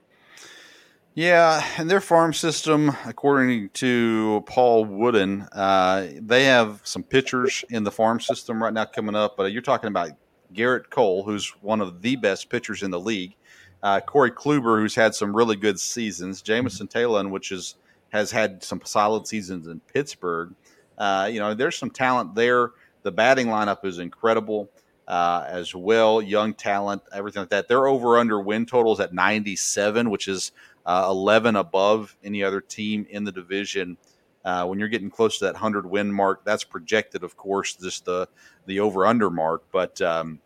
Yeah, and their farm system, according to Paul Wooden, uh, they have some pitchers in the farm system right now coming up. But you're talking about Gerrit Cole, who's one of the best pitchers in the league. Uh, Corey Kluber, who's had some really good seasons. Jameson Taillon, which is has had some solid seasons in Pittsburgh. Uh, you know, there's some talent there. The batting lineup is incredible uh, as well. Young talent, everything like that. They're over under win totals at 97, which is uh, 11 above any other team in the division. Uh, when you're getting close to that 100 win mark, that's projected, of course, just the the over under mark. But um,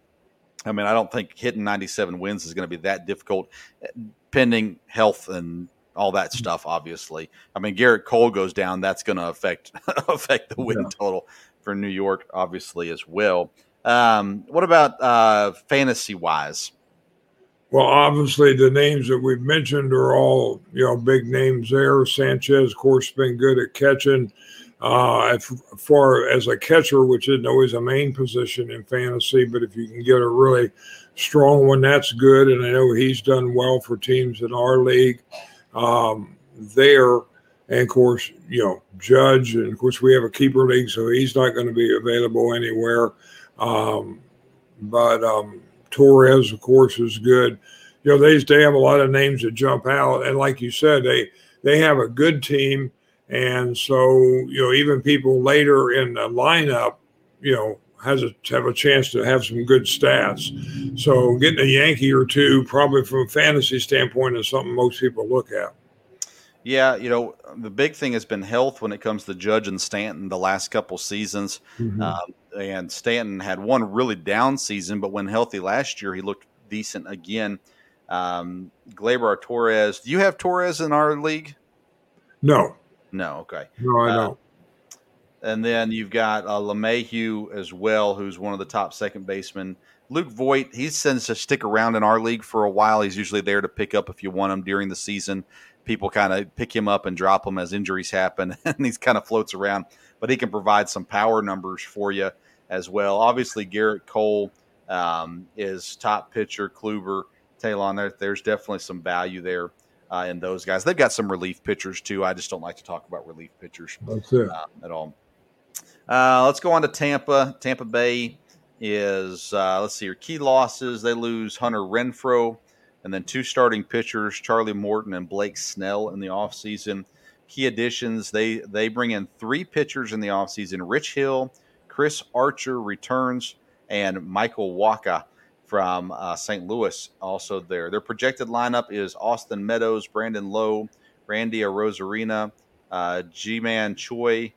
I mean, I don't think hitting 97 wins is going to be that difficult, pending health and all that stuff. Obviously, I mean, Gerrit Cole goes down, that's going to affect affect the win yeah. total for New York, obviously as well. Um, what about uh, fantasy wise? Well, obviously, the names that we've mentioned are all you know big names there. Sanchez, of course, been good at catching. Uh, far as a catcher, which isn't always a main position in fantasy, but if you can get a really strong one, that's good. And I know he's done well for teams in our league um, there. And of course, you know, Judge, and of course, we have a keeper league, so he's not going to be available anywhere. Um, but um, Torres, of course, is good. You know, they they have a lot of names that jump out, and like you said, they they have a good team, and so you know even people later in the lineup, you know, has a have a chance to have some good stats. So getting a Yankee or two, probably from a fantasy standpoint, is something most people look at. Yeah, you know, the big thing has been health when it comes to Judge and Stanton the last couple seasons. Mm-hmm. Um, and Stanton had one really down season, but when healthy last year, he looked decent again. Um, Gleyber Torres. Do you have Torres in our league? No. No. Okay. No, I uh, don't. And then you've got uh, LeMahieu as well, who's one of the top second basemen. Luke Voit, he tends to stick around in our league for a while. He's usually there to pick up if you want him during the season people kind of pick him up and drop him as injuries happen, and he's kind of floats around. But he can provide some power numbers for you as well. Obviously, Gerrit Cole um, is top pitcher. Kluber, Taillon, there, there's definitely some value there uh, in those guys. They've got some relief pitchers too. I just don't like to talk about relief pitchers uh, at all. Uh, let's go on to Tampa. Tampa Bay is uh, let's see your key losses. They lose Hunter Renfroe and then two starting pitchers, Charlie Morton and Blake Snell in the offseason. Key additions, they they bring in three pitchers in the offseason. Rich Hill, Chris Archer returns, and Michael Wacha from uh, St. Louis also there. Their projected lineup is Austin Meadows, Brandon Lowe, Randy Arozarena, uh, Ji-Man Choi,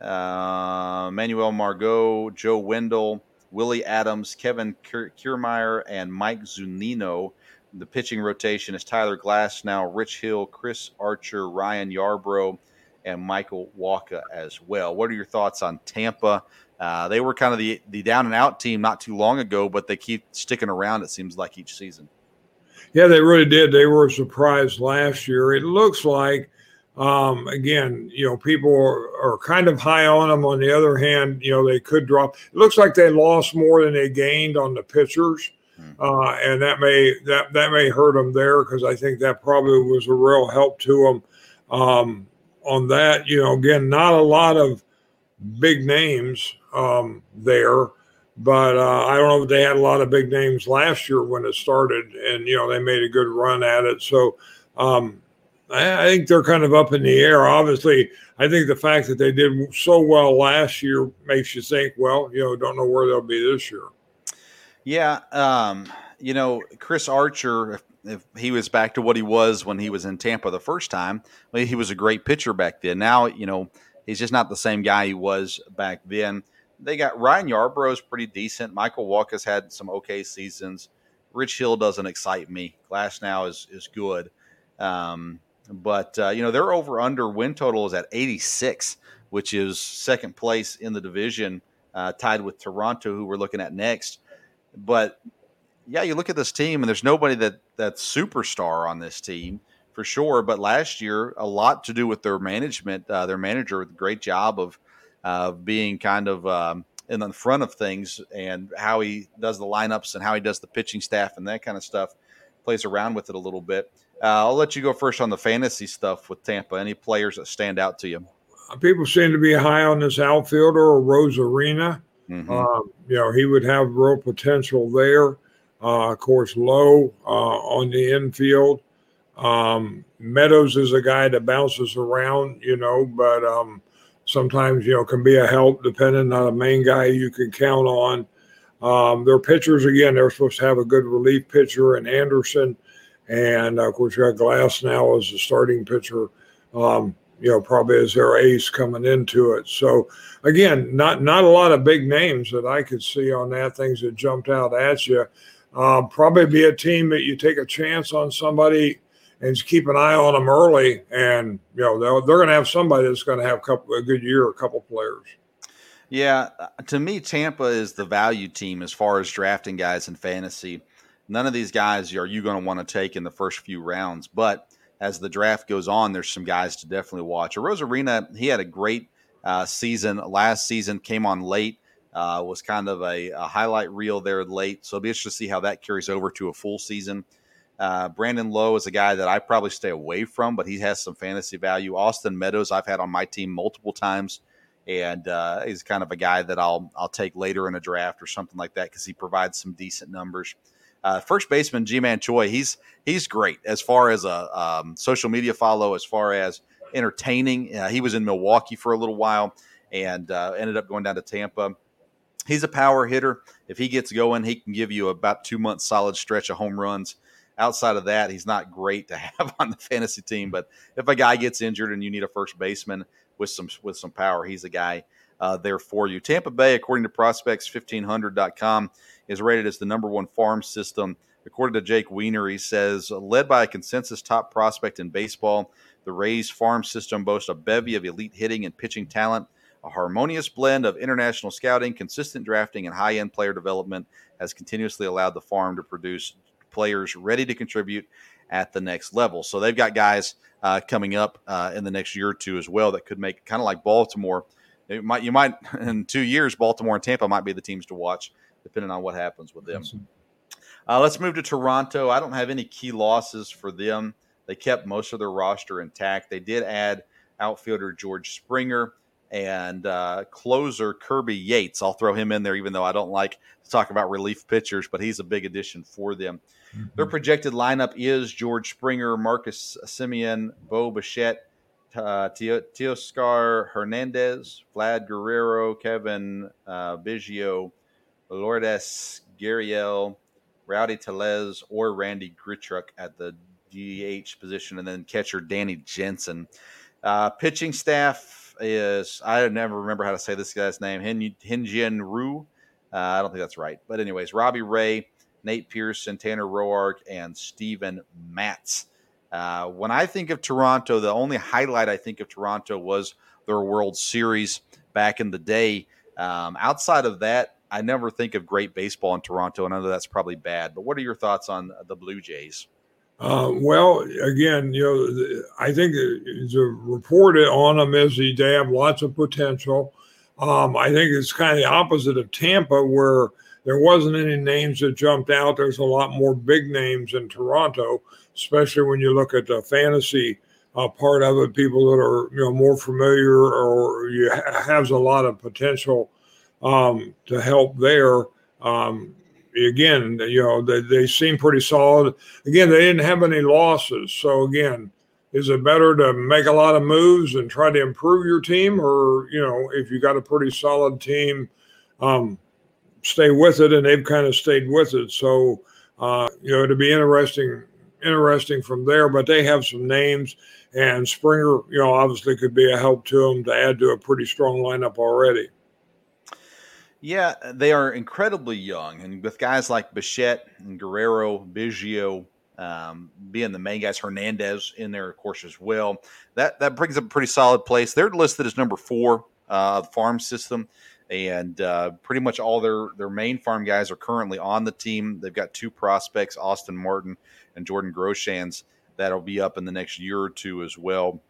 uh, Manuel Margot, Joe Wendle, Willie Adams, Kevin Kiermaier, and Mike Zunino the pitching rotation is Tyler Glasnow, Rich Hill, Chris Archer, Ryan Yarbrough, and Michael Wacha as well. What are your thoughts on Tampa? Uh, they were kind of the the down and out team not too long ago, but they keep sticking around. It seems like each season. Yeah, they really did. They were a surprise last year. It looks like, um, again, you know, people are, are, kind of high on them. On the other hand, you know, they could drop. It looks like they lost more than they gained on the pitchers. Uh, and that may that that may hurt them there because I think that probably was a real help to them. Um, on that, you know, again, not a lot of big names um, there, but uh, I don't know if they had a lot of big names last year when it started, and you know they made a good run at it. So um, I, I think they're kind of up in the air. Obviously, I think the fact that they did so well last year makes you think, well, you know, don't know where they'll be this year. Yeah, um, you know, Chris Archer, if, if, he was back to what he was when he was in Tampa the first time, well, he was a great pitcher back then. Now, you know, he's just not the same guy he was back then. They got Ryan Yarbrough's pretty decent. Michael Wacha's had some okay seasons. Rich Hill doesn't excite me. Glasnow is is good, um, but uh, you know their over under win total is at 86, which is second place in the division, uh, tied with Toronto, who we're looking at next. But yeah, you look at this team, and there's nobody that that's superstar on this team for sure. But last year, a lot to do with their management. Uh, their manager with a great job of uh, being kind of um, in the front of things and how he does the lineups and how he does the pitching staff and that kind of stuff. Plays around with it a little bit. Uh, I'll let you go first on the fantasy stuff with Tampa. Any players that stand out to you? People seem to be high on this outfielder, Arozarena. Mm-hmm. Um, you know, he would have real potential there. Uh, of course, Lowe uh, on the infield. Um, Meadows is a guy that bounces around, you know, but um, sometimes, you know, can be a help depending on a main guy you can count on. Um, their pitchers, again, they're supposed to have a good relief pitcher in Anderson. And of course, you got Glasnow as a starting pitcher. Um, you know, probably as their ace coming into it. So again, not not a lot of big names that I could see on that. Things that jumped out at you. Um, probably be a team that you take a chance on somebody and just keep an eye on them early. And you know, they're, they're going to have somebody that's going to have a, couple, a good year, a couple players. Yeah, uh, to me, Tampa is the value team as far as drafting guys in fantasy. None of these guys are you going to want to take in the first few rounds, but as the draft goes on, there's some guys to definitely watch. Arozarena, he had a great uh, season last season, came on late, uh, was kind of a, a, highlight reel there late. So it'll be interesting to see how that carries over to a full season. Uh, Brandon Lowe is a guy that I probably stay away from, but he has some fantasy value. Austin Meadows, I've had on my team multiple times, and uh, he's kind of a guy that I'll I'll take later in a draft or something like that because he provides some decent numbers. Uh, first baseman Ji-Man Choi, he's he's great as far as a um, social media follow, as far as entertaining. Uh, he was in Milwaukee for a little while and uh, ended up going down to Tampa. He's a power hitter. If he gets going, he can give you about two months solid stretch of home runs. Outside of that, he's not great to have on the fantasy team. But if a guy gets injured and you need a first baseman with some with some power, he's a guy uh, there for you. Tampa Bay, according to prospects1500.com, is rated as the number one farm system. According to Jake Weiner, he says, led by a consensus top prospect in baseball, the Rays farm system boasts a bevy of elite hitting and pitching talent. A harmonious blend of international scouting, consistent drafting, and high end player development has continuously allowed the farm to produce players ready to contribute at the next level. So they've got guys uh, coming up uh, in the next year or two as well that could make kind of like Baltimore. It might you might in two years Baltimore and Tampa might be the teams to watch depending on what happens with them. Uh, let's move to Toronto. I don't have any key losses for them. They kept most of their roster intact. They did add outfielder George Springer and uh, closer Kirby Yates. I'll throw him in there, even though I don't like to talk about relief pitchers, but he's a big addition for them. Mm-hmm. Their projected lineup is George Springer, Marcus Semien, Bo Bichette, uh, Teoscar Hernandez, Vlad Guerrero, Cavan uh, Biggio, Lourdes Gurriel, Rowdy Tellez, or Randy Grichuk at the DH position, and then catcher Danny Jansen. Uh, pitching staff is I never remember how to say this guy's name. Hin Hyun-jin Ryu. Uh, I don't think that's right, but anyways, Robbie Ray, Nate Pearson, Tanner Roark, and Steven Matz. Uh, when I think of Toronto, the only highlight I think of Toronto was their World Series back in the day. Um, outside of that, I never think of great baseball in Toronto, and I know that's probably bad. But what are your thoughts on the Blue Jays? Uh, well, again, you know, I think the report on them is they have lots of potential. Um, I think it's kind of the opposite of Tampa, where there wasn't any names that jumped out. There's a lot more big names in Toronto, especially when you look at the fantasy uh, part of it. People that are you know more familiar or you ha- has a lot of potential um, to help there. Um, again, you know they, they seem pretty solid. Again, they didn't have any losses, so again. Is it better to make a lot of moves and try to improve your team, or you know, if you got a pretty solid team, um, stay with it, and they've kind of stayed with it. So uh, you know, it'd be interesting, interesting from there. But they have some names, and Springer, you know, obviously could be a help to them to add to a pretty strong lineup already. Yeah, they are incredibly young, and with guys like Bichette and Guerrero, Biggio um, being the main guys, Hernandez in there, of course, as well. That that brings up a pretty solid place. They're listed as number four uh, farm system and uh, pretty much all their their main farm guys are currently on the team. They've got two prospects, Austin Martin and Jordan Groshans, that'll be up in the next year or two as well.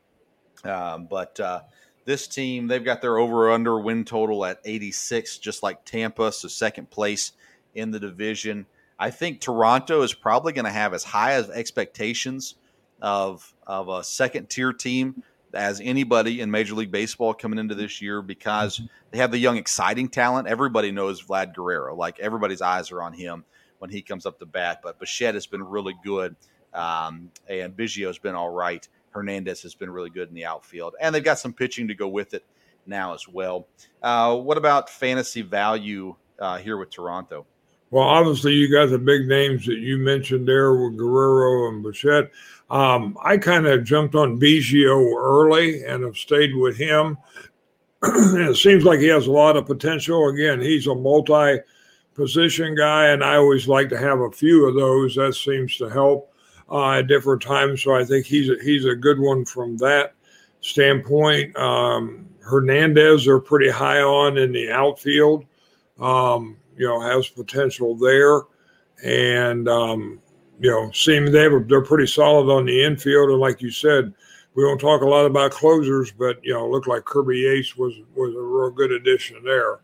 Um, but uh, this team, they've got their over under win total at 86, just like Tampa, so second place in the division. I think Toronto is probably going to have as high as expectations of of a second tier team as anybody in Major League Baseball coming into this year because they have the young, exciting talent. Everybody knows Vlad Guerrero. Like everybody's eyes are on him when he comes up to bat. But Bichette has been really good, um, and Biggio has been all right. Hernandez has been really good in the outfield, and they've got some pitching to go with it now as well. Uh, what about fantasy value uh, here with Toronto? Well, obviously, you got the big names that you mentioned there with Guerrero and Bichette. Um, I kind of jumped on Biggio early and have stayed with him. it seems like he has a lot of potential. Again, he's a multi position guy, and I always like to have a few of those. That seems to help uh, at different times. So I think he's a, he's a good one from that standpoint. Um, Hernandez are pretty high on in the outfield. Um, you know, has potential there. And, um, you know, seem they were, they're pretty solid on the infield. And like you said, we don't talk a lot about closers, but, you know, looked like Kirby Yates was, was a real good addition there.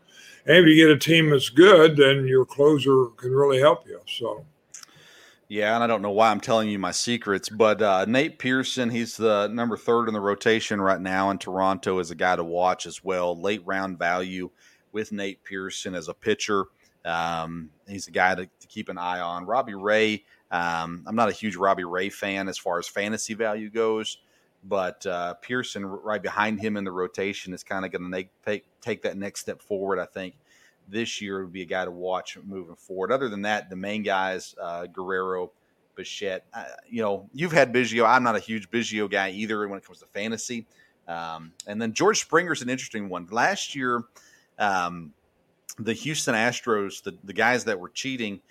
And if you get a team that's good, then your closer can really help you. So, yeah, and I don't know why I'm telling you my secrets, but uh, Nate Pearson, he's the number third in the rotation right now in Toronto, is a guy to watch as well. Late round value with Nate Pearson as a pitcher. Um, he's a guy to, to, keep an eye on. Robbie Ray, um, I'm not a huge Robbie Ray fan as far as fantasy value goes, but uh, Pearson right behind him in the rotation is kind of going to take take that next step forward. I think this year would be a guy to watch moving forward. Other than that, the main guys, uh, Guerrero, Bichette, uh, you know, you've had Biggio. I'm not a huge Biggio guy either when it comes to fantasy. Um, and then George Springer's an interesting one. Last year, um, the Houston Astros, the, the guys that were cheating,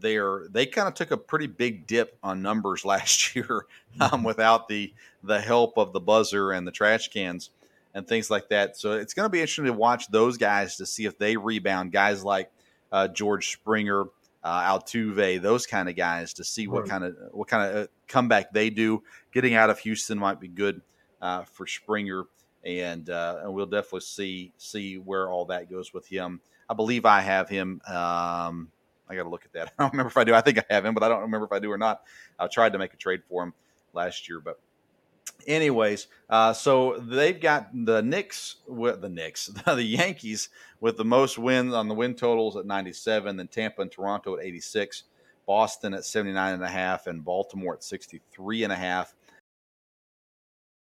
there they kind of took a pretty big dip on numbers last year um, mm-hmm. without the the help of the buzzer and the trash cans and things like that. So it's going to be interesting to watch those guys to see if they rebound. Guys like uh, George Springer, uh, Altuve, those kind of guys to see what right. kind of what kind of uh, comeback they do. Getting out of Houston might be good uh, for Springer, and uh, and we'll definitely see see where all that goes with him. I believe I have him. Um, I got to look at that. I don't remember if I do. I think I have him, but I don't remember if I do or not. I tried to make a trade for him last year, but anyways, uh, so they've got the Knicks with the Knicks, the Yankees with the most wins on the win totals at 97, then Tampa and Toronto at 86, Boston at 79 and a half, and Baltimore at 63 and a half.